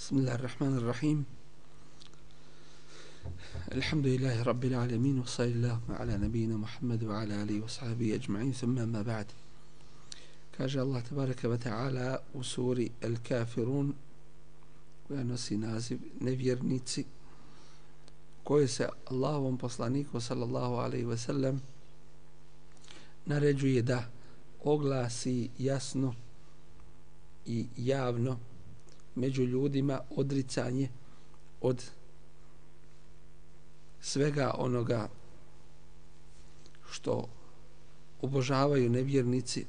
بسم الله الرحمن الرحيم الحمد لله رب العالمين وصلى الله على نبينا محمد وعلى آله وصحبه أجمعين ثم ما بعد كاجة الله تبارك وتعالى وسوري الكافرون koja nosi naziv nevjernici koje se Allahovom poslaniku sallallahu alaihi ve sellem naređuje da oglasi jasno i javno među ljudima odricanje od svega onoga što obožavaju nevjernici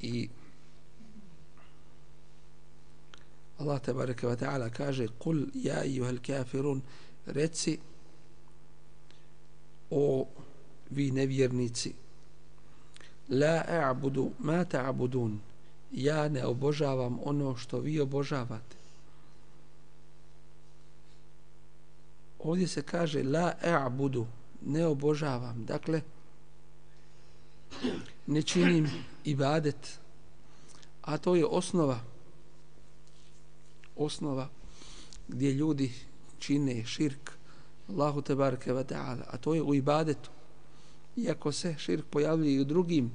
i Allah bareke ve ta'ala kaže kul ja juhel kafirun reci o vi nevjernici la a'budu ma ta'budun ja ne obožavam ono što vi obožavate. Ovdje se kaže la e'budu, ne obožavam. Dakle ne činim ibadet. A to je osnova osnova gdje ljudi čine širk. Allahu te barke ve ta'ala. A to je u ibadetu. Iako se širk pojavljuje i u drugim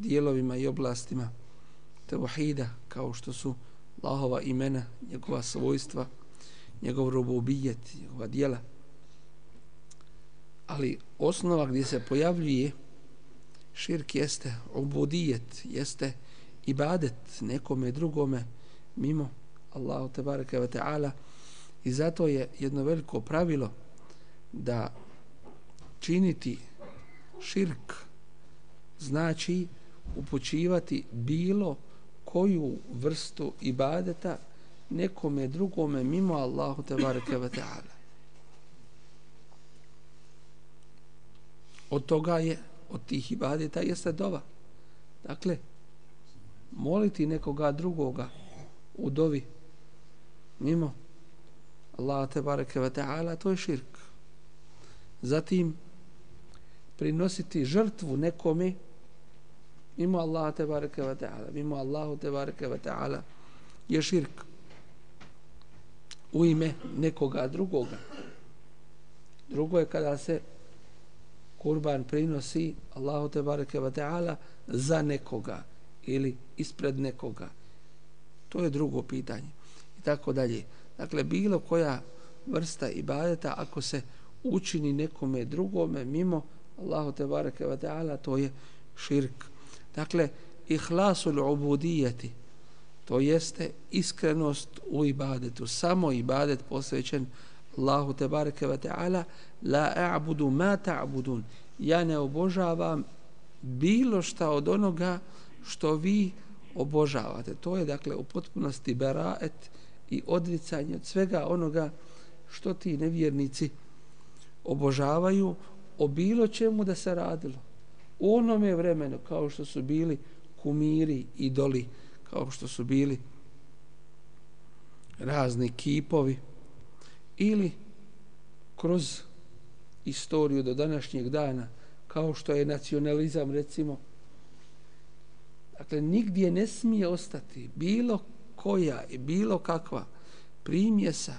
dijelovima i oblastima tevahida kao što su Allahova imena, njegova svojstva, njegov robobijet, njegova dijela. Ali osnova gdje se pojavljuje širk jeste obudijet, jeste ibadet nekome drugome mimo Allahu tebareke ve taala i zato je jedno veliko pravilo da činiti širk znači upućivati bilo koju vrstu ibadeta nekome drugome mimo Allahu te bareke ve taala. Od toga je od tih ibadeta jeste dova. Dakle, moliti nekoga drugoga u dovi mimo Allah te bareke ve taala to je širk. Zatim prinositi žrtvu nekome mimo Allaha te bareke ve taala mimo Allahu te bareke ve taala je širk u ime nekoga drugoga. Drugo je kada se kurban prinosi Allahu te bareke ve taala za nekoga ili ispred nekoga. To je drugo pitanje. I tako dalje. Dakle bilo koja vrsta ibadeta ako se učini nekome drugome mimo Allahu te bareke ve taala to je širk. Dakle, ihlasul ubudijeti, to jeste iskrenost u ibadetu, samo ibadet posvećen Allahu te bareke ve taala. La a'budu ma ta'budun. Ja ne obožavam bilo šta od onoga što vi obožavate. To je dakle u potpunosti beraet i odricanje od svega onoga što ti nevjernici obožavaju o bilo čemu da se radilo u onome vremenu kao što su bili kumiri, idoli, kao što su bili razni kipovi ili kroz istoriju do današnjeg dana kao što je nacionalizam recimo dakle nigdje ne smije ostati bilo koja i bilo kakva primjesa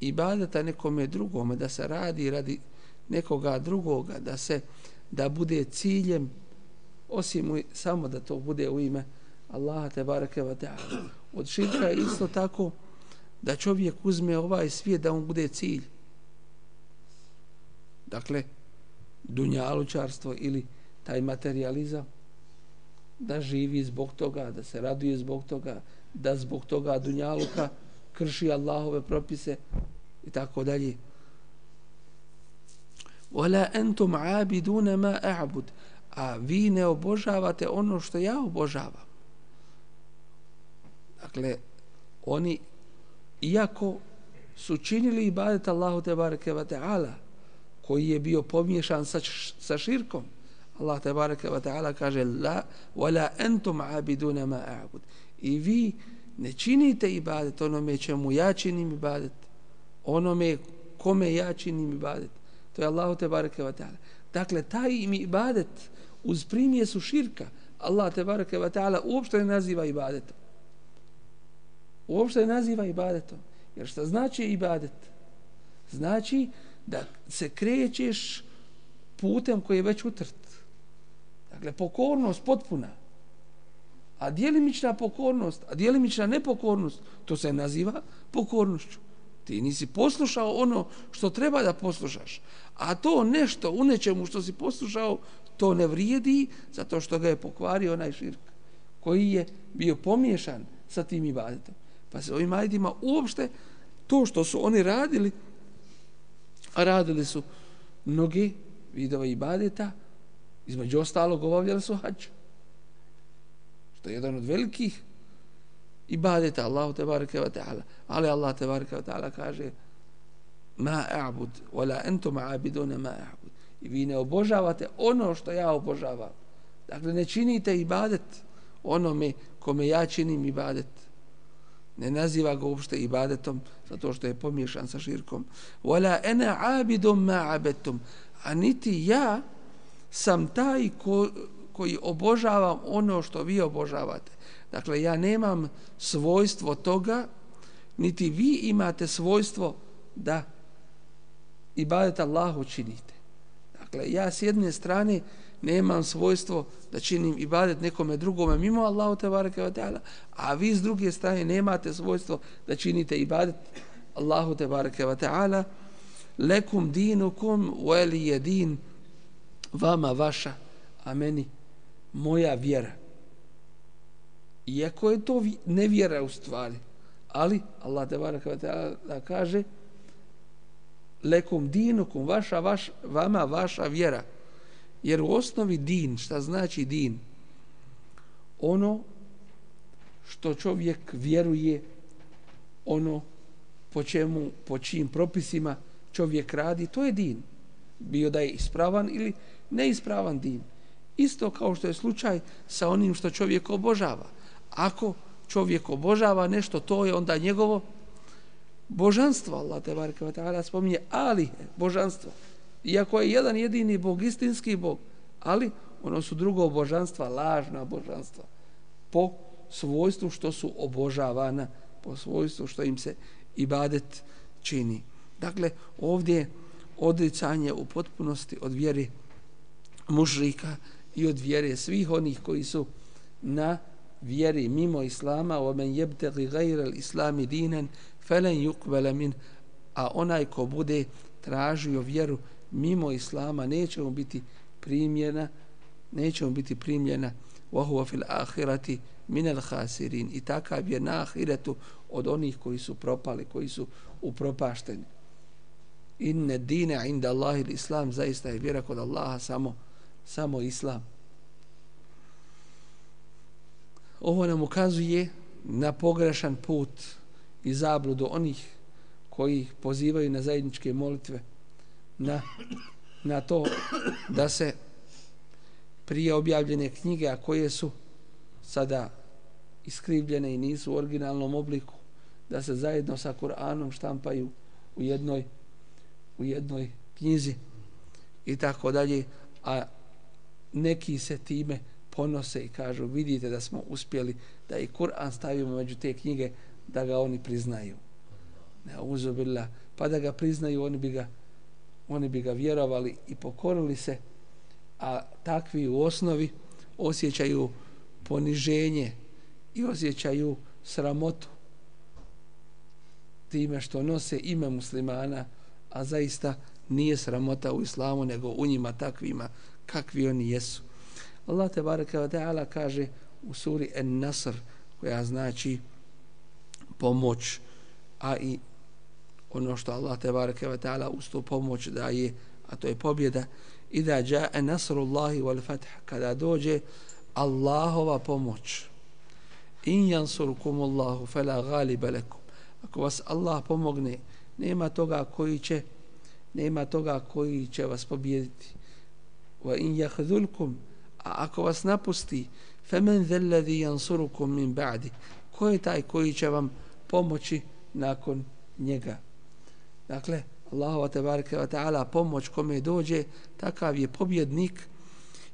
i badata nekome drugome da se radi radi nekoga drugoga da se da bude ciljem osim samo da to bude u ime Allaha te bareke ve taala. Od širka je isto tako da čovjek uzme ovaj svijet da on bude cilj. Dakle, dunjalučarstvo ili taj materializam da živi zbog toga, da se raduje zbog toga, da zbog toga dunjaluka krši Allahove propise i tako dalje wala antum aabidun ma a'bud. A vi ne obožavate ono što ja obožavam. Dakle oni iako su činili ibadet Allahu te bareke ve taala koji je bio pomiješan sa, sa širkom Allah te bareke ve taala kaže la wala antum abiduna ma a'bud. I vi ne činite ibadet onome čemu ja činim ibadet onome kome ja činim ibadet. To je Allahu te bareke ve taala. Dakle taj im ibadet uz primje su širka. Allah te bareke ve taala uopšte ne naziva ibadetom. uopšte ne naziva ibadetom. Jer šta znači ibadet? Znači da se krećeš putem koji je već utrt. Dakle, pokornost potpuna. A dijelimična pokornost, a dijelimična nepokornost, to se naziva pokornošću. Ti nisi poslušao ono što treba da poslušaš. A to nešto u nečemu što si poslušao, to ne vrijedi zato što ga je pokvario onaj širk koji je bio pomiješan sa tim ibadetom. Pa se ovim ajdima uopšte to što su oni radili, a radili su mnogi vidova ibadeta, između ostalog obavljali su hađ. Što je jedan od velikih ibadeta Allahu te bareke ve taala. Ali Allah te bareke ve taala kaže ma a'bud wala antum a'bidun ma a'bud. I vi ne obožavate ono što ja obožavam. Dakle ne činite ibadet onome kome ja činim ibadet. Ne naziva ga uopšte ibadetom zato što je pomiješan sa širkom. Wala ana a'bidun ma a'badtum. A niti ja sam taj ko, koji obožavam ono što vi obožavate. Dakle, ja nemam svojstvo toga, niti vi imate svojstvo da ibadet Allahu činite. Dakle, ja s jedne strane nemam svojstvo da činim ibadet nekome drugome mimo Allahu te bareke ve taala, a vi s druge strane nemate svojstvo da činite ibadet Allahu te bareke ve taala. Lekum dinukum wali din vama vaša, a meni moja vjera. Iako je to nevjera u stvari. Ali Allah te baraka da kaže lekum dinukum, vaša, vaš, vama vaša vjera. Jer u osnovi din, šta znači din? Ono što čovjek vjeruje, ono po čemu, po čijim propisima čovjek radi, to je din. Bio da je ispravan ili neispravan din. Isto kao što je slučaj sa onim što čovjek obožava ako čovjek obožava nešto, to je onda njegovo božanstvo. Allah te barke taala spominje ali božanstvo. Iako je jedan jedini bog, istinski bog, ali ono su drugo božanstva, lažna božanstva. Po svojstvu što su obožavana, po svojstvu što im se ibadet čini. Dakle, ovdje odricanje u potpunosti od vjeri mušrika i od vjere svih onih koji su na vjeri mimo islama wa men yabtaghi ghayra al-islam dinan falan yuqbala min a onaj ko bude tražio vjeru mimo islama neće mu biti primljena neće mu biti primljena. Wa huwa fil akhirati min al-khasirin. I takav je na ahiretu od onih koji su propali koji su upropašteni. Inne dine inda Allahi islam zaista je vjera kod Allaha samo samo islam ovo nam ukazuje na pogrešan put i zabludu onih koji pozivaju na zajedničke molitve na, na to da se prije objavljene knjige, a koje su sada iskrivljene i nisu u originalnom obliku, da se zajedno sa Kur'anom štampaju u jednoj, u jednoj knjizi i tako dalje, a neki se time ponose i kažu vidite da smo uspjeli da i Kur'an stavimo među te knjige da ga oni priznaju. Ne, uzubila, pa da ga priznaju, oni bi ga, oni bi ga vjerovali i pokorili se, a takvi u osnovi osjećaju poniženje i osjećaju sramotu time što nose ime muslimana, a zaista nije sramota u islamu, nego u njima takvima kakvi oni jesu. Allah te bareke ve taala kaže u suri En-Nasr koja znači pomoć a i ono što Allah te bareke ve taala uz tu pomoć daje a to je pobjeda. I da jaa nasrullahi wal fath kada dođe Allahova pomoć in yansurkum Allahu fala ghaliba lakum. Ako vas Allah pomogne nema toga koji će nema toga koji će vas pobijediti. Wa in yakhzulkum a ako vas napusti femen zelladhi yansurukum min ba'di ko je taj koji će vam pomoći nakon njega dakle Allahova te bareke ve taala pomoć kome dođe takav je pobjednik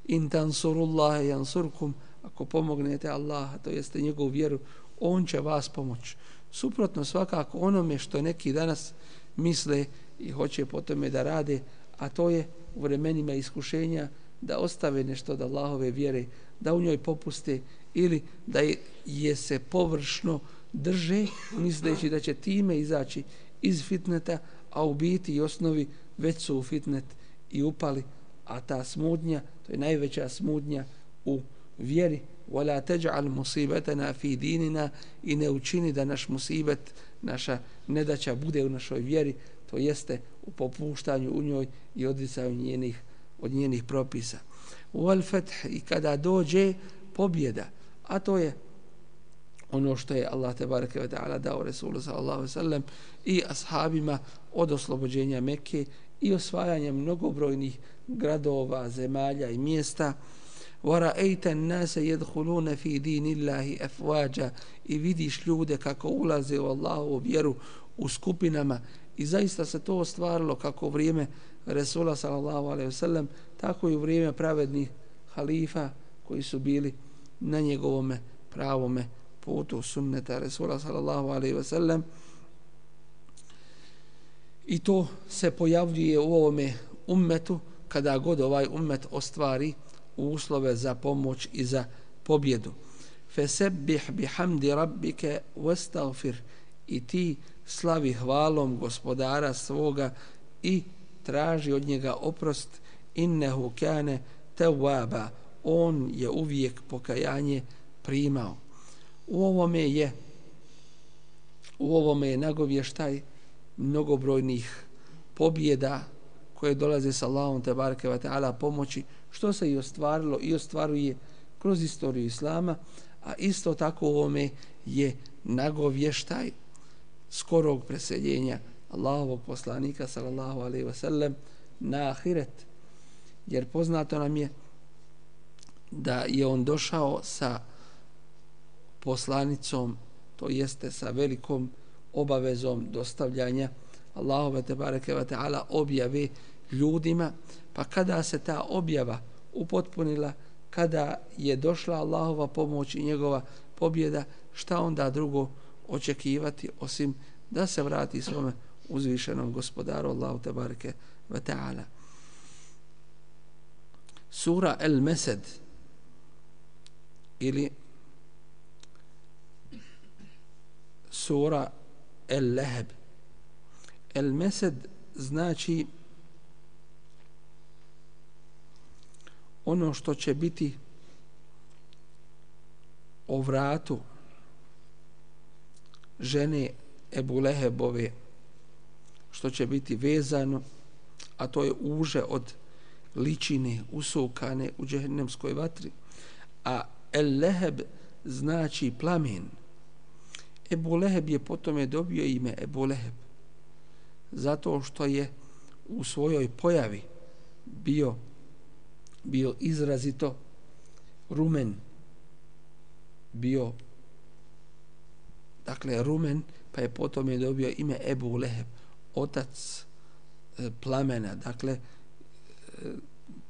in tansurullaha yansurkum ako pomognete Allaha to jeste njegovu vjeru on će vas pomoći. Suprotno svakako onome što neki danas misle i hoće po tome da rade, a to je u vremenima iskušenja da ostave nešto od Allahove vjere, da u njoj popuste ili da je se površno drže, misleći da će time izaći iz fitneta, a u biti i osnovi već su u fitnet i upali, a ta smudnja, to je najveća smudnja u vjeri, wala taj'al مُصِيبَتَنَا fi dinina i ne učini da naš musibet, naša nedaća bude u našoj vjeri, to jeste u popuštanju u njoj i odricanju njenih, od njenih propisa. Wal fath i kada dođe pobjeda, a to je ono što je Allah te bareke ve taala dao Resulu sallallahu alejhi ve sellem i ashabima od oslobođenja Mekke i osvajanja mnogobrojnih gradova, zemalja i mjesta. وَرَأَيْتَ النَّاسَ يَدْخُلُونَ فِي دِينِ اللَّهِ أَفْوَاجًا i vidiš ljude kako ulaze u Allahovu vjeru u skupinama i zaista se to ostvarilo kako u vrijeme Resula sallallahu alaihi wasallam tako i u vrijeme pravednih halifa koji su bili na njegovome pravome putu sunneta Resula sallallahu alaihi wasallam i to se pojavljuje u ovome ummetu kada god ovaj ummet ostvari uslove za pomoć i za pobjedu. Fesebbih bihamdi rabbike wastaghfir i ti slavi hvalom gospodara svoga i traži od njega oprost innehu kane tawaba on je uvijek pokajanje primao. U ovome je u ovome je nagovještaj mnogobrojnih pobjeda koje dolaze sa Allahom te bareke ve taala pomoći što se i ostvarilo i ostvaruje kroz istoriju islama a isto tako u ovome je nagovještaj skorog preseljenja Allahovog poslanika sallallahu alejhi ve sellem na ahiret. Jer poznato nam je da je on došao sa poslanicom to jeste sa velikom obavezom dostavljanja Allahove te bareke ve taala objave ljudima. Pa kada se ta objava upotpunila kada je došla Allahova pomoć i njegova pobjeda šta onda drugo očekivati osim da se vrati svome uzvišenom gospodaru Allahu te bareke ve taala. Sura el mesed ili sura el leheb. El mesed znači ono što će biti o vratu žene Ebu Lehebove što će biti vezano a to je uže od ličine usukane u džehennemskoj vatri. A El Leheb znači plamen. Ebu Leheb je potom je dobio ime Ebu Leheb zato što je u svojoj pojavi bio bio izrazito rumen bio dakle rumen pa je potom je dobio ime Ebu Leheb otac e, plamena dakle e,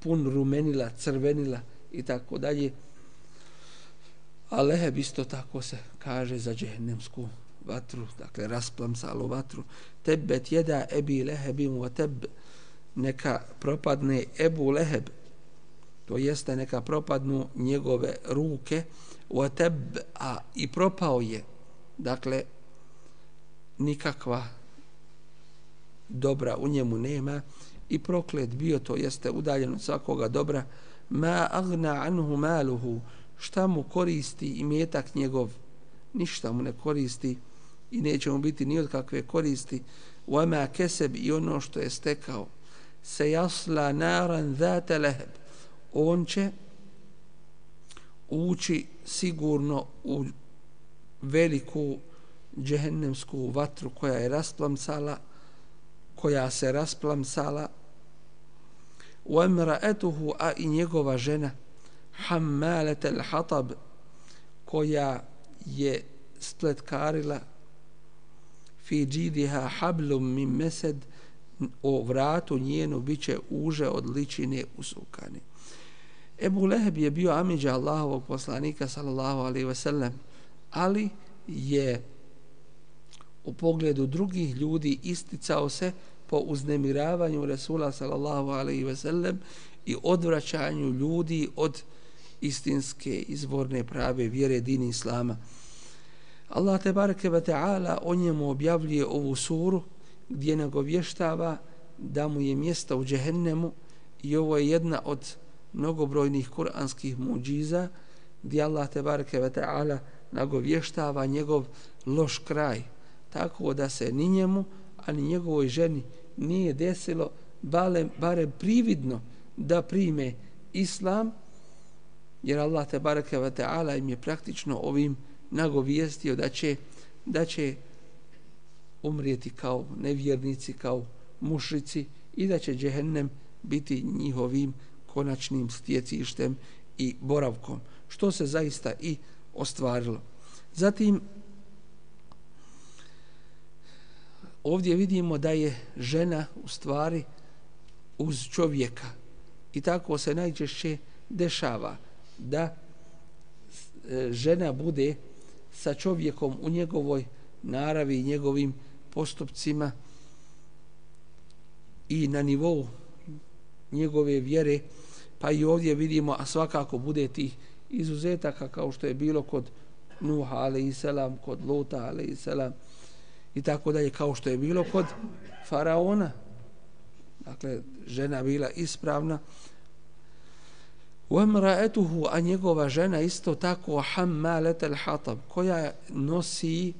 pun rumenila, crvenila i tako dalje. A Leheb isto tako se kaže za džehennemsku vatru dakle rasplamsalo vatru. Tebet jeda Ebi Lehebim wa teb neka propadne Ebu Leheb to jeste neka propadnu njegove ruke u teb, a i propao je. Dakle nikakva dobra u njemu nema i proklet bio to jeste udaljen od svakoga dobra ma agna anhu maluhu šta mu koristi i metak njegov? Ništa mu ne koristi i neće mu biti ni od kakve koristi. Wa ma keseb i ono što je stekao. Se jasla naran zate leheb. On će ući sigurno u veliku džehennemsku vatru koja je rasplamcala koja se rasplamsala. U emraetuhu a i njegova žena hammalet el hatab koja je spletkarila fi džidiha hablum min mesed o vratu njenu biće uže od ličine usukane. Ebu Leheb je bio amiđa Allahovog poslanika sallallahu alaihi ve sellem, ali je u pogledu drugih ljudi isticao se po uznemiravanju Resula sallallahu alaihi ve sellem i odvraćanju ljudi od istinske izvorne prave vjere dini Islama. Allah te bareke ve taala o njemu objavljuje ovu suru gdje nagovještava da mu je mjesta u džehennemu i ovo je jedna od mnogobrojnih kuranskih muđiza gdje Allah te bareke ve taala nagovještava njegov loš kraj tako da se ni njemu ani njegovoj ženi nije desilo bare, bare prividno da prime islam jer Allah te bareke ve taala im je praktično ovim nagovijestio da će da će umrijeti kao nevjernici kao mušrici i da će džehennem biti njihovim konačnim stjecištem i boravkom što se zaista i ostvarilo. Zatim ovdje vidimo da je žena u stvari uz čovjeka. I tako se najčešće dešava da e, žena bude sa čovjekom u njegovoj naravi i njegovim postupcima i na nivou njegove vjere pa i ovdje vidimo a svakako bude tih izuzetaka kao što je bilo kod Nuha alaihissalam, kod Luta alaihissalam, i tako dalje kao što je bilo kod faraona. Dakle žena bila ispravna. وَمْرَأَتُهُ a njegova žena isto tako حَمَّالَتَ hatab, koja nosi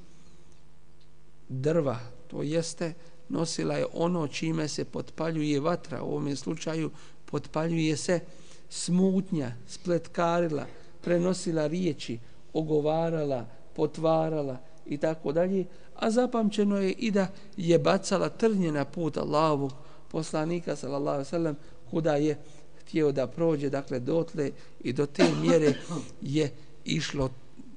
drva to jeste nosila je ono čime se potpaljuje vatra. U ovom slučaju potpaljuje se smutnja, spletkarila prenosila riječi ogovarala, potvarala i tako dalje a zapamćeno je i da je bacala trnje na put Allahovog poslanika sallallahu alejhi ve sellem kuda je htio da prođe dakle dotle i do te mjere je išlo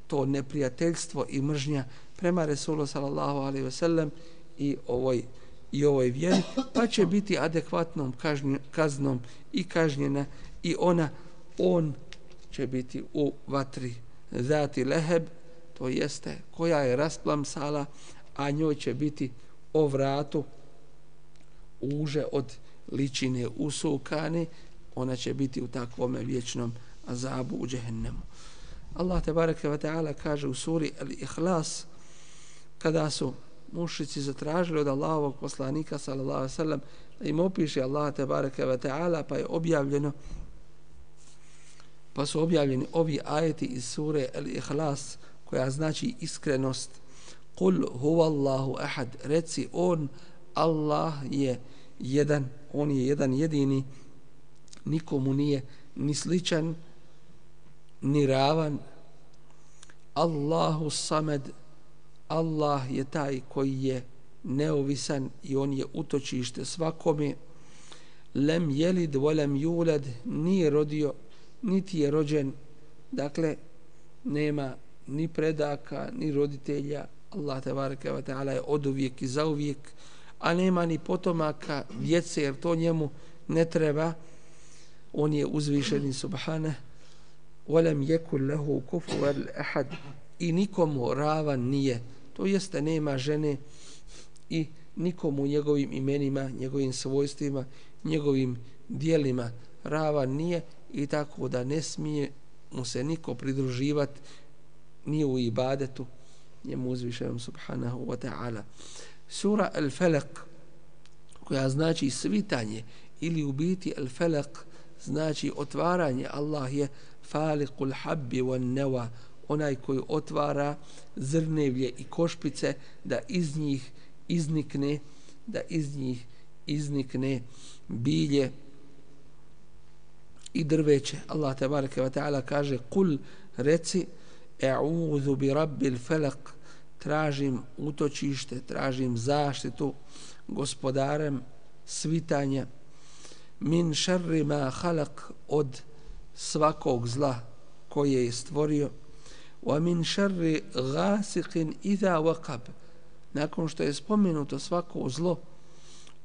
to neprijateljstvo i mržnja prema Resulu sallallahu alejhi ve sellem i ovoj i ovoj vjeri pa će biti adekvatnom kaznom i kažnjena i ona on će biti u vatri. Zati leheb to jeste koja je rasplamsala, a njoj će biti o vratu uže od ličine usukane, ona će biti u takvom vječnom azabu u džehennemu. Allah te bareke ve taala kaže u suri Al-Ikhlas kada su mušici zatražili od Allahovog poslanika sallallahu alejhi ve sellem da im opiše Allah te bareke ve taala pa je objavljeno pa su objavljeni ovi ajeti iz sure Al-Ikhlas koja znači iskrenost. Kul huvallahu ahad. Reci on Allah je jedan on je jedan jedini nikomu nije ni sličan ni ravan. Allahu samed Allah je taj koji je neovisan i on je utočište svakome. Lem jelid volem julad nije rodio niti je rođen. Dakle nema ni predaka, ni roditelja. Allah tebareke ve taala je od uvijek i za uvijek, a nema ni potomaka, djece, jer to njemu ne treba. On je uzvišeni subhane. Walam yakul lahu kufuwan ahad. I nikomu ravan nije. To jeste nema žene i nikomu njegovim imenima, njegovim svojstvima, njegovim dijelima ravan nije i tako da ne smije mu se niko pridruživati nije u ibadetu njemu uzvišenom subhanahu wa ta'ala. Sura Al-Falaq koja znači svitanje ili u biti Al-Falaq znači otvaranje. Allah je faliqul habbi wan nawa onaj koji otvara zrnevlje i košpice da iz njih iznikne da iz njih iznikne bilje i drveće. Allah tebareke ve taala kaže kul reci e'udhu bi rabbil felak. Tražim utočište, tražim zaštitu gospodarem svitanja. Min šarri ma halak od svakog zla koje je stvorio. Wa min šarri gasiqin idha waqab. Nakon što je spomenuto svako zlo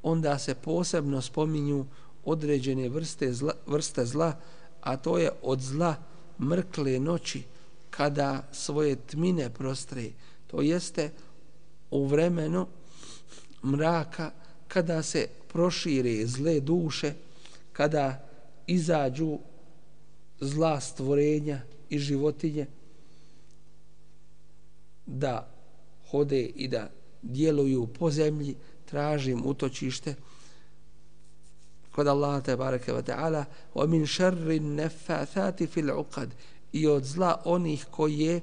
onda se posebno spominju određene vrste zla, vrste zla a to je od zla mrkle noći kada svoje tmine prostre, to jeste u vremenu mraka kada se prošire zle duše, kada izađu zla stvorenja i životinje, da hode i da djeluju po zemlji, tražim utočište kod Allaha te bareke ve taala wa min sharri nafathati fil uqad i od zla onih koje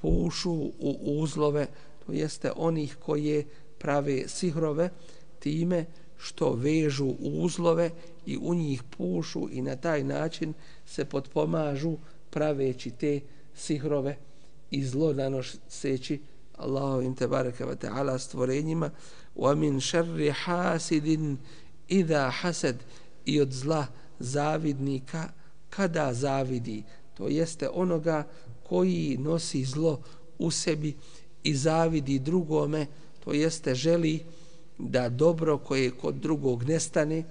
pušu u uzlove to jeste onih koje prave sihrove time što vežu uzlove i u njih pušu i na taj način se potpomažu praveći te sihrove i zlo nanoseći Allahovim te bareke ve taala stvorenjima. Wa min sharri hasidin idha hasad. I od zla zavidnika kada zavidi? To jeste onoga koji nosi zlo u sebi i zavidi drugome to jeste želi da dobro koje kod drugog nestane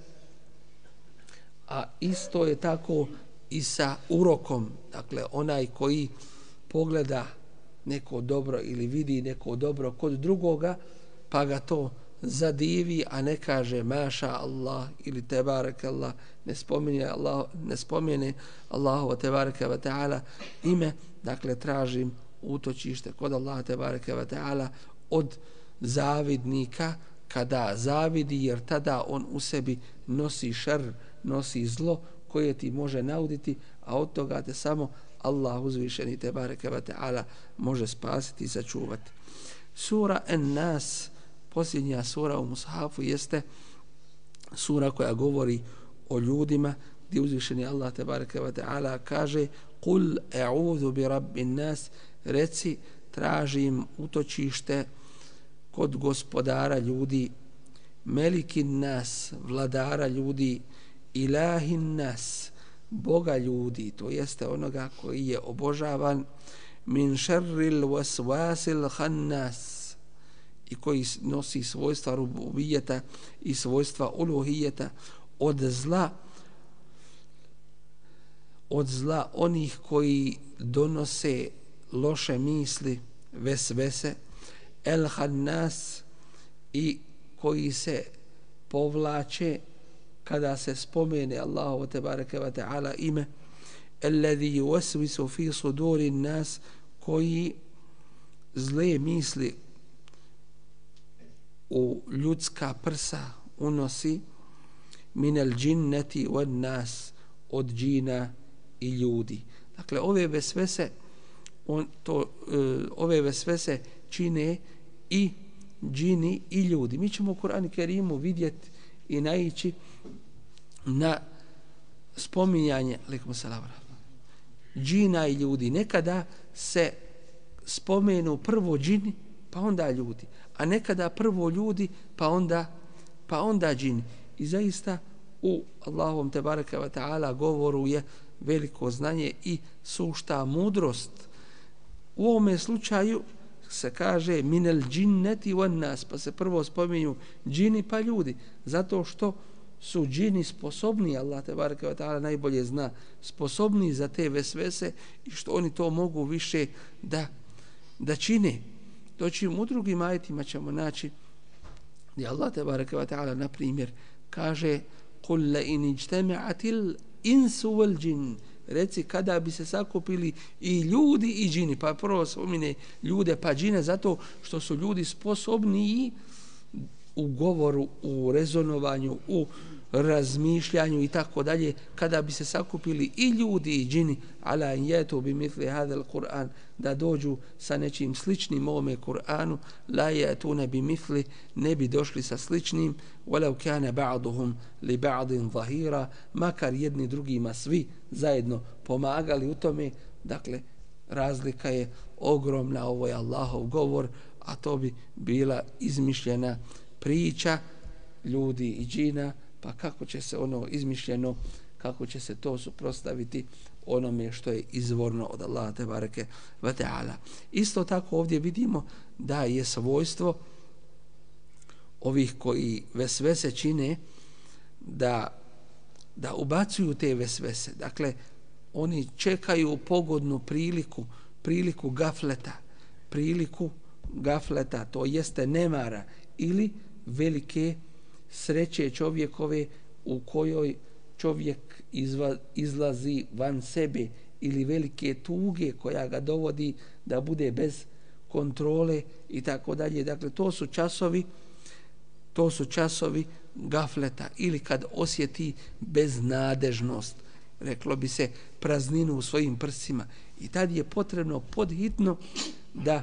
a isto je tako i sa urokom. Dakle onaj koji pogleda neko dobro ili vidi neko dobro kod drugoga, pa ga to zadivi, a ne kaže maša Allah ili tebarek Allah, ne spomene Allah, ne spomene Allahu tebareke ve taala ime, dakle tražim utočište kod Allaha tebareke ve taala od zavidnika kada zavidi jer tada on u sebi nosi šer, nosi zlo koje ti može nauditi, a od toga te samo Allah uzvišeni te bareke ve taala može spasiti i sačuvati. Sura En-Nas, posljednja sura u Mushafu jeste sura koja govori o ljudima gdje uzvišeni Allah te bareke ve taala kaže kul a'udhu bi rabbin nas reci tražim utočište kod gospodara ljudi melikin nas vladara ljudi ilahin nas Boga ljudi, to jeste onoga koji je obožavan min šerril waswasil khannas i koji nosi svojstva rububijeta i svojstva uluhijeta od zla od zla onih koji donose loše misli vesvese el hannas i koji se povlače kada se spomene Allahu te bareke ve taala ime alladhi yuwaswisu fi suduri nas koji zle misli u ljudska prsa unosi min al od nas od džina i ljudi. Dakle ove vesvese on to e, ove vesvese čine i džini i ljudi. Mi ćemo u Kur'an Kerimu vidjeti i naići na spominjanje alaikum salam džina i ljudi. Nekada se spomenu prvo džini pa onda ljudi. A nekada prvo ljudi pa onda pa onda džini i zaista u Allahom te ve ta'ala govoru je veliko znanje i sušta mudrost. U ovome slučaju se kaže minel džinneti wan nas pa se prvo spominju džini pa ljudi. Zato što su džini sposobni, Allah te bareke ve taala najbolje zna, sposobni za te vesvese i što oni to mogu više da da čine. Doći u drugim ajetima ćemo naći gdje Allah te bareke ve taala na primjer kaže kul la in ijtama'atil insu wal jin. Reci kada bi se sakupili i ljudi i džini. Pa prvo spomine ljude pa džine zato što su ljudi sposobni u govoru, u rezonovanju, u razmišljanju i tako dalje, kada bi se sakupili i ljudi i džini, ala jetu bi mitli hadel Kur'an, da dođu sa nečim sličnim ovome Kur'anu, la jetu ne bi mitli, ne bi došli sa sličnim, walau kane ba'duhum li ba'din zahira, makar jedni drugima svi zajedno pomagali u tome, dakle, razlika je ogromna, ovo je Allahov govor, a to bi bila izmišljena priča ljudi i džina, pa kako će se ono izmišljeno, kako će se to suprostaviti onome što je izvorno od Allaha te bareke ve taala. Isto tako ovdje vidimo da je svojstvo ovih koji vesvese čine da da ubacuju te vesvese. Dakle, oni čekaju pogodnu priliku, priliku gafleta, priliku gafleta, to jeste nemara ili velike sreće čovjekove u kojoj čovjek izva, izlazi van sebe ili velike tuge koja ga dovodi da bude bez kontrole i tako dalje. Dakle, to su časovi to su časovi gafleta ili kad osjeti beznadežnost, reklo bi se prazninu u svojim prsima i tad je potrebno podhitno da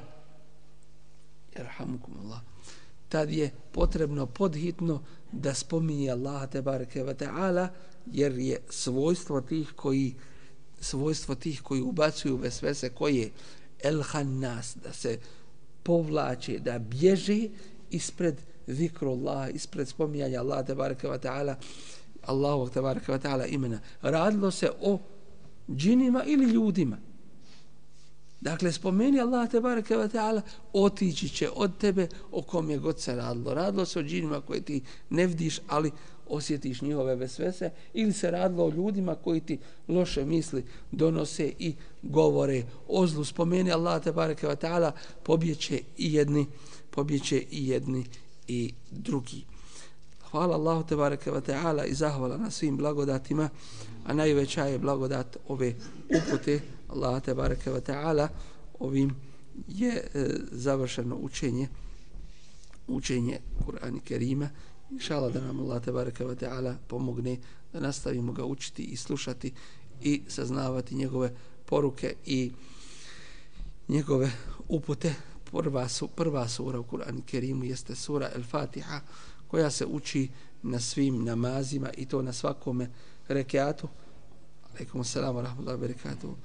jerhamukumullah tad je potrebno podhitno da spominje Allah te bareke ve taala jer je svojstvo tih koji svojstvo tih koji ubacuju vesvese koje? El hannas da se povlače da bježe ispred zikrullah ispred spominjanja Allah te bareke ve taala Allahu te bareke ve taala imena. Radilo se o džinima ili ljudima? Dakle, spomeni Allah te bareke ve taala, otići će od tebe o kom je god se radilo. Radilo se o džinima koje ti ne vidiš, ali osjetiš njihove vesvese, ili se radilo o ljudima koji ti loše misli donose i govore o zlu. Spomeni Allah te bareke ve taala, pobjeće i jedni, pobjeće i jedni i drugi. Hvala Allahu te bareke ve taala i zahvala na svim blagodatima, a najveća je blagodat ove upute Allah te bareke ve taala ovim je e, završeno učenje učenje Kur'ana Kerima. Inshallah da nam Allah te bareke ve taala pomogne da nastavimo ga učiti i slušati i saznavati njegove poruke i njegove upute. Prva su prva sura u Kur'anu Kerimu jeste sura El-Fatiha koja se uči na svim namazima i to na svakome rekiatu. Alejkum assalamu ve rahmetullahi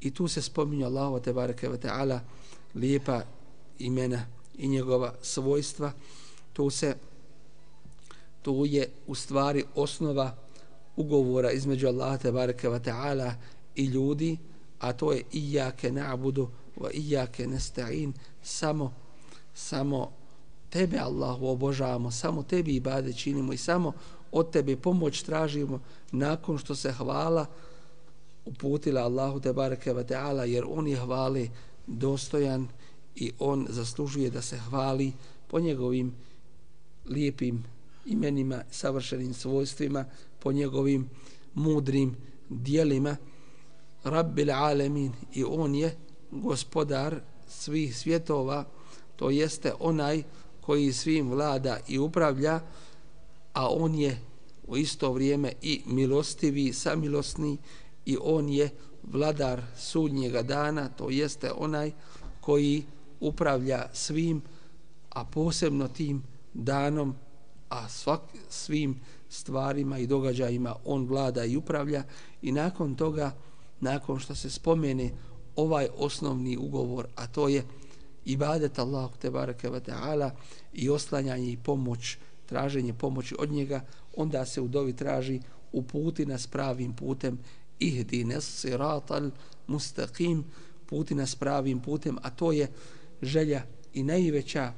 i tu se spominje Allahu te bareke ve taala lijepa imena i njegova svojstva. Tu se tu je u stvari osnova ugovora između Allaha te bareke ve taala i ljudi a to je iyyake na'budu wa iyyake nasta'in samo samo tebe Allahu obožavamo samo tebi ibade činimo i samo od tebe pomoć tražimo nakon što se hvala uputila Allahu te bareke ve taala jer on je hvale dostojan i on zaslužuje da se hvali po njegovim lijepim imenima, savršenim svojstvima, po njegovim mudrim dijelima. Rabbil alemin i on je gospodar svih svjetova, to jeste onaj koji svim vlada i upravlja, a on je u isto vrijeme i milostivi, samilosni i on je vladar sudnjega dana, to jeste onaj koji upravlja svim, a posebno tim danom, a svak, svim stvarima i događajima on vlada i upravlja. I nakon toga, nakon što se spomene ovaj osnovni ugovor, a to je ibadet Allahu te bareke ve taala i oslanjanje i pomoć, traženje pomoći od njega, onda se u dovi traži uputi nas pravim putem ihdi nes siratal mustaqim puti nas pravim putem a to je želja i najveća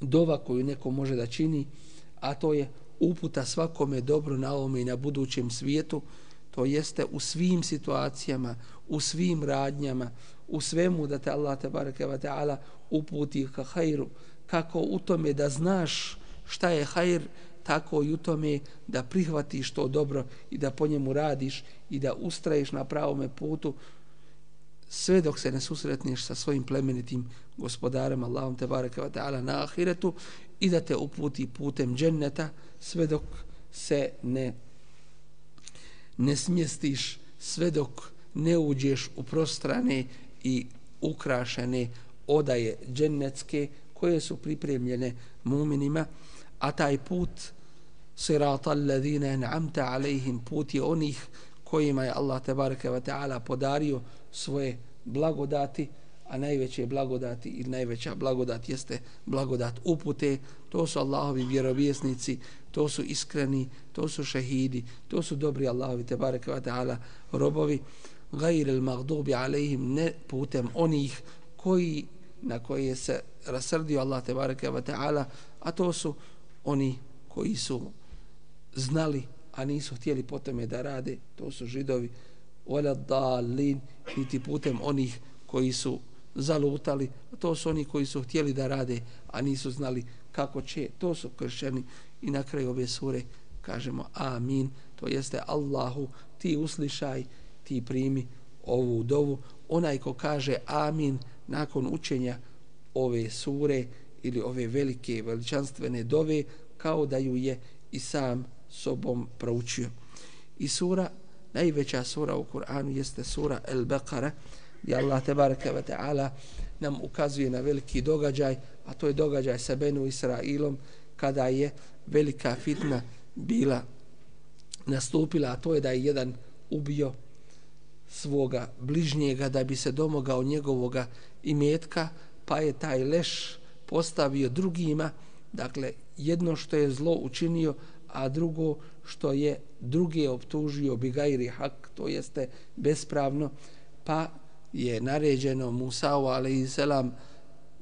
dova koju neko može da čini a to je uputa svakome dobro na ovome i na budućem svijetu to jeste u svim situacijama u svim radnjama u svemu da te Allah te bareke ve taala uputi ka hajru. Kako u tome da znaš šta je hajr tako i u tome da prihvatiš to dobro i da po njemu radiš i da ustraješ na pravome putu sve dok se ne susretneš sa svojim plemenitim gospodarem Allahom te bareke ve taala na ahiretu i da te uputi putem dženneta sve dok se ne ne smjestiš sve dok ne uđeš u prostrane i ukrašene odaje džennetske koje su pripremljene muminima a taj put sirata alladhina an'amta alaihim put je onih kojima je Allah tebareke ve taala podario svoje blagodati a najveće blagodati ili najveća blagodat jeste blagodat upute. To su Allahovi vjerovjesnici to su iskreni to su šehidi to su dobri Allahovi tebareke ve taala robovi. Gajr al maghdubi alaihim ne putem onih koji na koje se rasrdio Allah tebareke ve taala a to su oni koji su znali, a nisu htjeli potom da rade, to su židovi, ola dalin, niti putem onih koji su zalutali, to su oni koji su htjeli da rade, a nisu znali kako će, to su kršćani. I na kraju ove sure kažemo amin, to jeste Allahu, ti uslišaj, ti primi ovu dovu. Onaj ko kaže amin nakon učenja ove sure ili ove velike veličanstvene dove, kao da ju je i sam sobom proučio. I sura, najveća sura u Kur'anu jeste sura El Beqara, gdje Allah tebareke ve ta'ala nam ukazuje na veliki događaj, a to je događaj sa Benu Israilom, kada je velika fitna bila nastupila, a to je da je jedan ubio svoga bližnjega da bi se domogao njegovoga imetka, pa je taj leš postavio drugima, dakle, jedno što je zlo učinio, a drugo što je druge optužio bigajri hak, to jeste bespravno, pa je naređeno Musa'u alaihissalam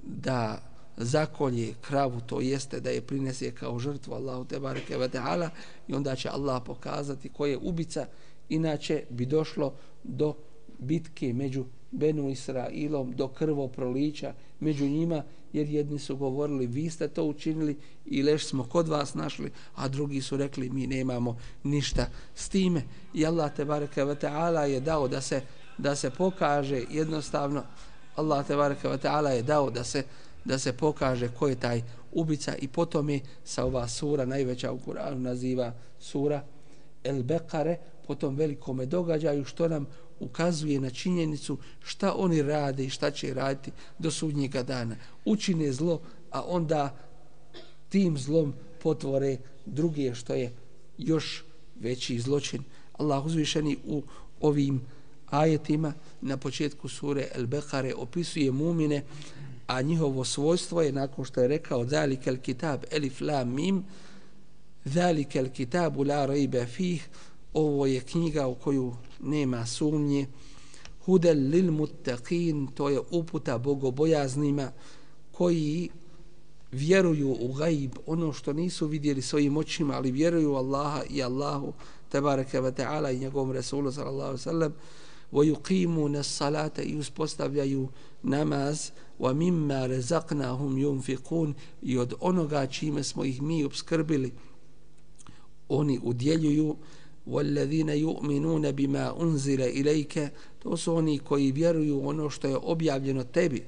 da zakolje kravu, to jeste da je prinese kao žrtvu Allahu te bareke ve taala i onda će Allah pokazati ko je ubica, inače bi došlo do bitke među Benu Israilom, do krvoprolića među njima, jer jedni su govorili vi ste to učinili i leš smo kod vas našli, a drugi su rekli mi nemamo ništa s time. I Allah te bareke ve taala je dao da se da se pokaže jednostavno Allah te bareke ve taala je dao da se da se pokaže ko je taj ubica i potom je sa ova sura najveća u Kur'anu naziva sura El Bekare po tom velikome događaju što nam ukazuje na činjenicu šta oni rade i šta će raditi do sudnjega dana. Učine zlo, a onda tim zlom potvore druge što je još veći zločin. Allah uzvišeni u ovim ajetima na početku sure El Bekare opisuje mumine a njihovo svojstvo je nakon što je rekao zalikel kitab elif la mim zalikel kitabu la rejbe fih ovo je knjiga u koju nema sumnje hudel lil muttaqin to je uputa bogobojaznima koji vjeruju u gaib ono što nisu vidjeli svojim očima ali vjeruju Allaha i Allahu tebareke ve taala i njegovom resulu sallallahu alejhi ve sellem ويقيمون الصلاة يسpostavljaju namaz wa mimma razaqnahum yunfiqun i od onoga čime smo ih mi obskrbili oni udjeljuju والذين يؤمنون بما أنزل إليك to su oni koji vjeruju ono što je objavljeno tebi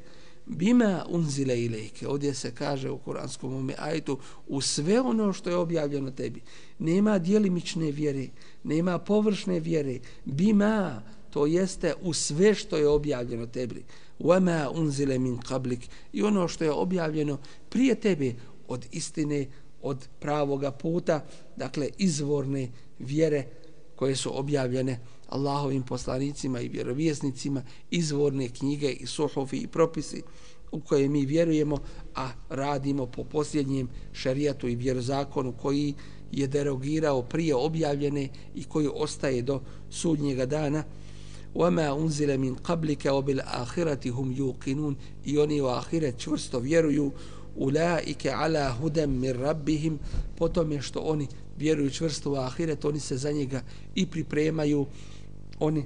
bima unzile ilejke. Ovdje se kaže u kuranskom ome ajtu u sve ono što je objavljeno tebi. Nema dijelimične vjere, nema površne vjere. Bima, to jeste u sve što je objavljeno tebi. Wama unzile min qablik. I ono što je objavljeno prije tebe od istine, od pravoga puta, dakle izvorne vjere koje su objavljene Allahovim poslanicima i vjerovjesnicima, izvorne knjige i suhofi i propisi u koje mi vjerujemo, a radimo po posljednjem šerijatu i vjerozakonu koji je derogirao prije objavljene i koji ostaje do sudnjega dana. وَمَا أُنزِلَ مِنْ قَبْلِكَ وَبِالْآخِرَةِ هُمْ يُوقِنُونَ I oni u ahiret čvrsto vjeruju ulaike ala hudem mir rabbihim. Po tome što oni vjeruju čvrsto u ahiret oni se za njega i pripremaju. Oni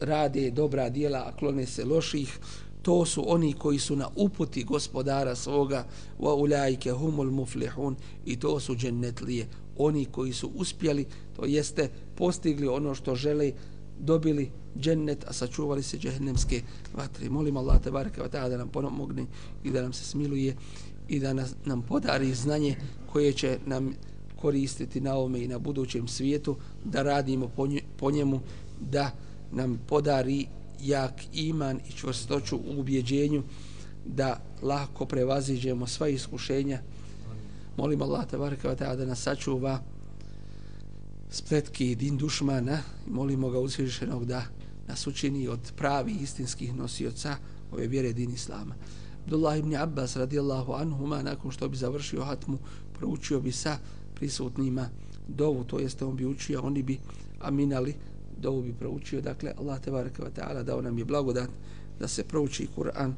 rade dobra dijela a klone se loših. To su oni koji su na uputi gospodara svoga. Wa ulaike humul muflihun. I to su džennetlije. Oni koji su uspjeli to jeste postigli ono što žele dobili džennet, a sačuvali se džehennemske vatre. Molim Allah te bareke ve da nam pomogne i da nam se smiluje i da nas, nam podari znanje koje će nam koristiti na ovome i na budućem svijetu, da radimo po, nje, po njemu, da nam podari jak iman i čvrstoću u ubjeđenju, da lako prevaziđemo sva iskušenja. Molim Allah te bareke ve da nas sačuva spletki din dušmana i molimo ga uzvišenog da nas učini od pravi istinskih nosioca ove vjere din Islama. Abdullah ibn Abbas radijallahu anhuma nakon što bi završio hatmu proučio bi sa prisutnima dovu, to jeste on bi učio, oni bi aminali, dovu bi proučio. Dakle, Allah te baraka wa ta'ala dao nam je blagodat da se prouči Kur'an,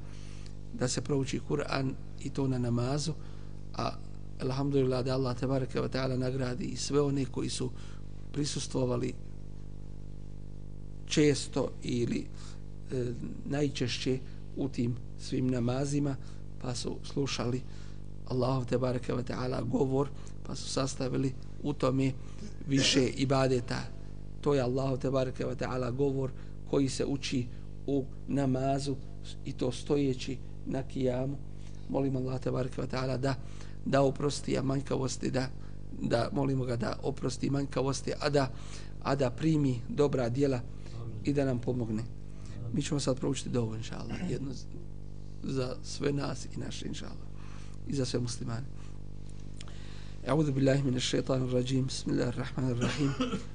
da se prouči Kur'an i to na namazu, a alhamdulillah da Allah te baraka wa ta'ala nagradi i sve one koji su prisustvovali često ili e, najčešće u tim svim namazima pa su slušali Allahu te bareke ve taala govor pa su sastavili u tome više ibadeta. To je Allahu te bareke ve taala govor koji se uči u namazu i to stojeći na kijamu. Molim Allah te bareke ve taala da da oprosti a manjkavosti da da molimo ga da oprosti manjkavosti a da a da primi dobra djela i da nam pomogne mi ćemo sad proučiti dovo inshallah jedno za sve nas i naše inshallah i za sve muslimane أعوذ بالله من الشيطان الرجيم بسم الله الرحمن الرحيم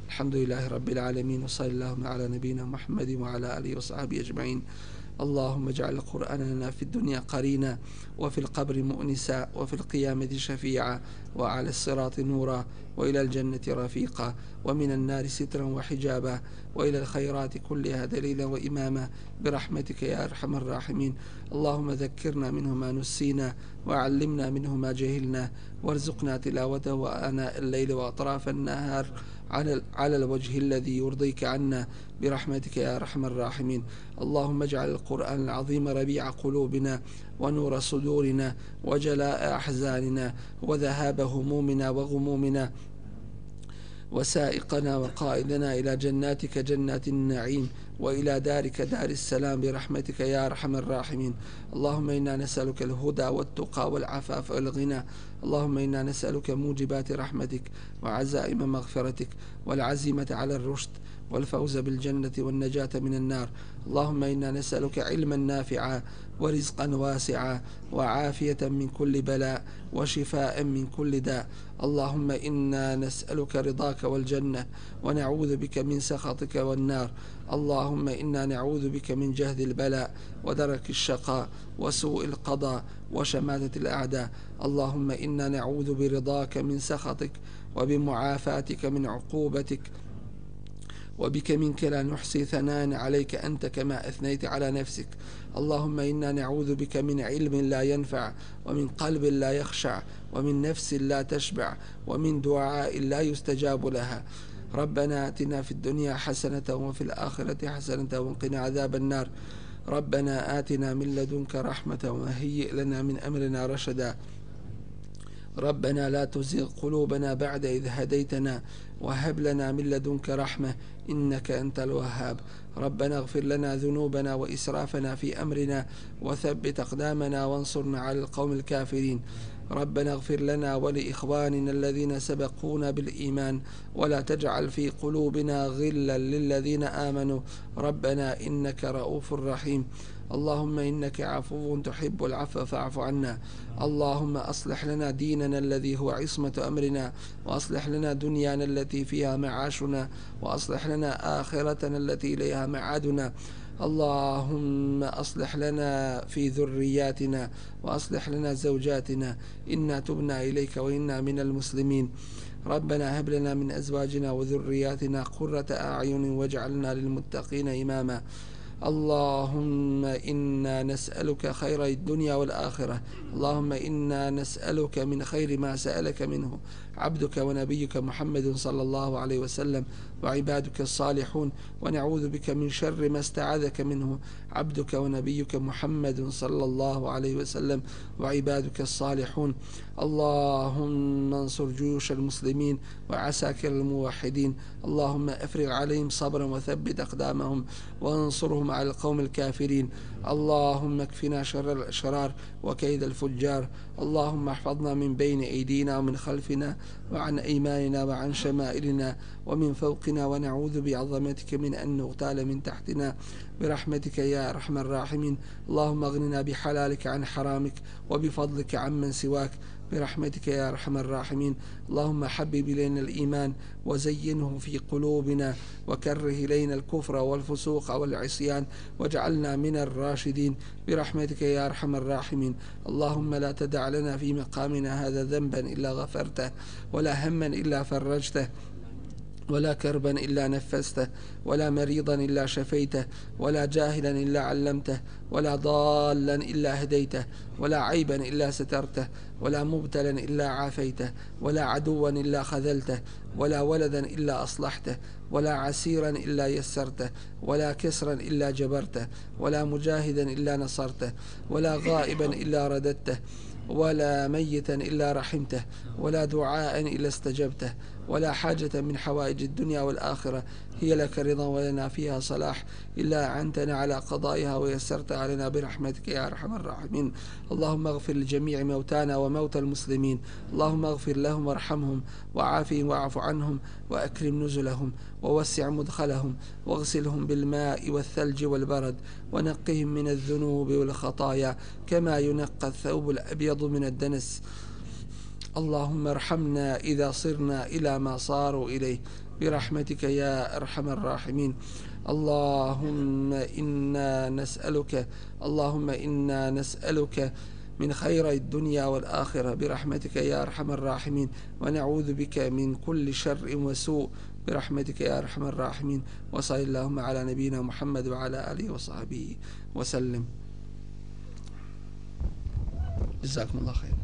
الحمد لله رب العالمين وصلى اللهم على نبينا محمد وعلى آله وصحبه أجمعين اللهم اجعل قرآننا في الدنيا قرينا وفي القبر مؤنسا وفي القيامة شفيعا وعلى الصراط نورا وإلى الجنة رفيقا ومن النار سترا وحجابا وإلى الخيرات كلها دليلا وإماما برحمتك يا أرحم الراحمين. اللهم ذكرنا منه ما نسينا وعلمنا منه ما جهلنا. وارزقنا تلاوته وآناء الليل وأطراف النهار. على على الوجه الذي يرضيك عنا برحمتك يا أرحم الراحمين. اللهم اجعل القرآن العظيم ربيع قلوبنا ونور صدورنا وجلاء أحزاننا وذهاب همومنا وغمومنا وسائقنا وقائدنا إلى جناتك جنات النعيم وإلى دارك دار السلام برحمتك يا أرحم الراحمين. اللهم إنا نسألك الهدى والتقى والعفاف والغنى. اللهم إنا نسألك موجبات رحمتك وعزائم مغفرتك والعزيمة على الرشد. والفوز بالجنة والنجاة من النار. اللهم إنا نسألك علما نافعا ورزقا واسعا وعافية من كل بلاء وشفاء من كل داء. اللهم إنا نسألك رضاك والجنة ونعوذ بك من سخطك والنار. اللهم إنا نعوذ بك من جهد البلاء ودرك الشقاء وسوء القضاء وشماتة الأعداء. اللهم إنا نعوذ برضاك من سخطك وبمعافاتك من عقوبتك. وبك منك لا نحصي ثناء عليك أنت كما أثنيت على نفسك. اللهم إنا نعوذ بك من علم لا ينفع ومن قلب لا يخشع ومن نفس لا تشبع ومن دعاء لا يستجاب لها. ربنا آتنا في الدنيا حسنة وفي الآخرة حسنة وقنا عذاب النار. ربنا آتنا من لدنك رحمة وهيئ لنا من أمرنا رشدا. ربنا لا تزغ قلوبنا بعد إذ هديتنا وهب لنا من لدنك رحمة إنك أنت الوهاب. ربنا اغفر لنا ذنوبنا وإسرافنا في أمرنا وثبت أقدامنا وانصرنا على القوم الكافرين. ربنا اغفر لنا ولإخواننا الذين سبقونا بالإيمان ولا تجعل في قلوبنا غلا للذين آمنوا. ربنا إنك رؤوف رحيم. اللهم إنك عفو تحب العفو فاعف عنا. اللهم أصلح لنا ديننا الذي هو عصمة أمرنا وأصلح لنا دنيانا التي فيها معاشنا وأصلح لنا آخرتنا التي إليها معادنا. اللهم أصلح لنا في ذرياتنا وأصلح لنا زوجاتنا. إنا تبنا إليك وإنا من المسلمين. ربنا هب لنا من أزواجنا وذرياتنا قرة أعين واجعلنا للمتقين إماما. اللهم إنا نسألك خير الدنيا والآخرة. اللهم إنا نسألك من خير ما سألك منه. عبدك ونبيك محمد صلى الله عليه وسلم وعبادك الصالحون. ونعوذ بك من شر ما استعاذك منه. عبدك ونبيك محمد صلى الله عليه وسلم وعبادك الصالحون. اللهم انصر جيوش المسلمين وعساكر الموحدين. اللهم افرغ عليهم صبرا وثبت أقدامهم. وانصرهم على القوم الكافرين. اللهم اكفنا شر الأشرار وكيد الفجار. اللهم احفظنا من بين أيدينا ومن خلفنا وعن أيماننا وعن شمائلنا ومن فوقنا ونعوذ بعظمتك من أن نغتال من تحتنا. برحمتك يا أرحم الراحمين. اللهم اغننا بحلالك عن حرامك وبفضلك عمن سواك. برحمتك يا أرحم الراحمين. اللهم حبب إلينا الإيمان وزينه في قلوبنا وكره إلينا الكفر والفسوق والعصيان واجعلنا من الراشدين. برحمتك يا أرحم الراحمين. اللهم لا تدع لنا في مقامنا هذا ذنبا إلا غفرته ولا هما إلا فرجته. ولا كربا إلا نفسته ولا مريضا إلا شفيته ولا جاهلا إلا علمته ولا ضالا إلا هديته ولا عيبا إلا سترته ولا مبتلا إلا عافيته ولا عدوا إلا خذلته ولا ولدا إلا أصلحته ولا عسيرا إلا يسرته ولا كسرا إلا جبرته ولا مجاهدا إلا نصرته ولا غائبا إلا رددته ولا ميتا إلا رحمته ولا دعاء إلا استجبته ولا حاجة من حوائج الدنيا والآخرة. هي لك رضا ولنا فيها صلاح. إلا أعنتنا على قضائها ويسرت علينا برحمتك يا أرحم الراحمين. اللهم اغفر لجميع موتانا وموتى المسلمين. اللهم اغفر لهم وارحمهم وعافهم واعف عنهم وأكرم نزلهم ووسع مدخلهم واغسلهم بالماء والثلج والبرد ونقهم من الذنوب والخطايا كما ينقى الثوب الأبيض من الدنس. اللهم ارحمنا إذا صرنا إلى ما صاروا إليه. برحمتك يا أرحم الراحمين. اللهم إنا نسألك اللهم إنا نسألك من خير الدنيا والآخرة. برحمتك يا أرحم الراحمين. ونعوذ بك من كل شر وسوء. برحمتك يا أرحم الراحمين. وصل اللهم على نبينا محمد وعلى آله وصحبه وسلم. جزاكم الله خير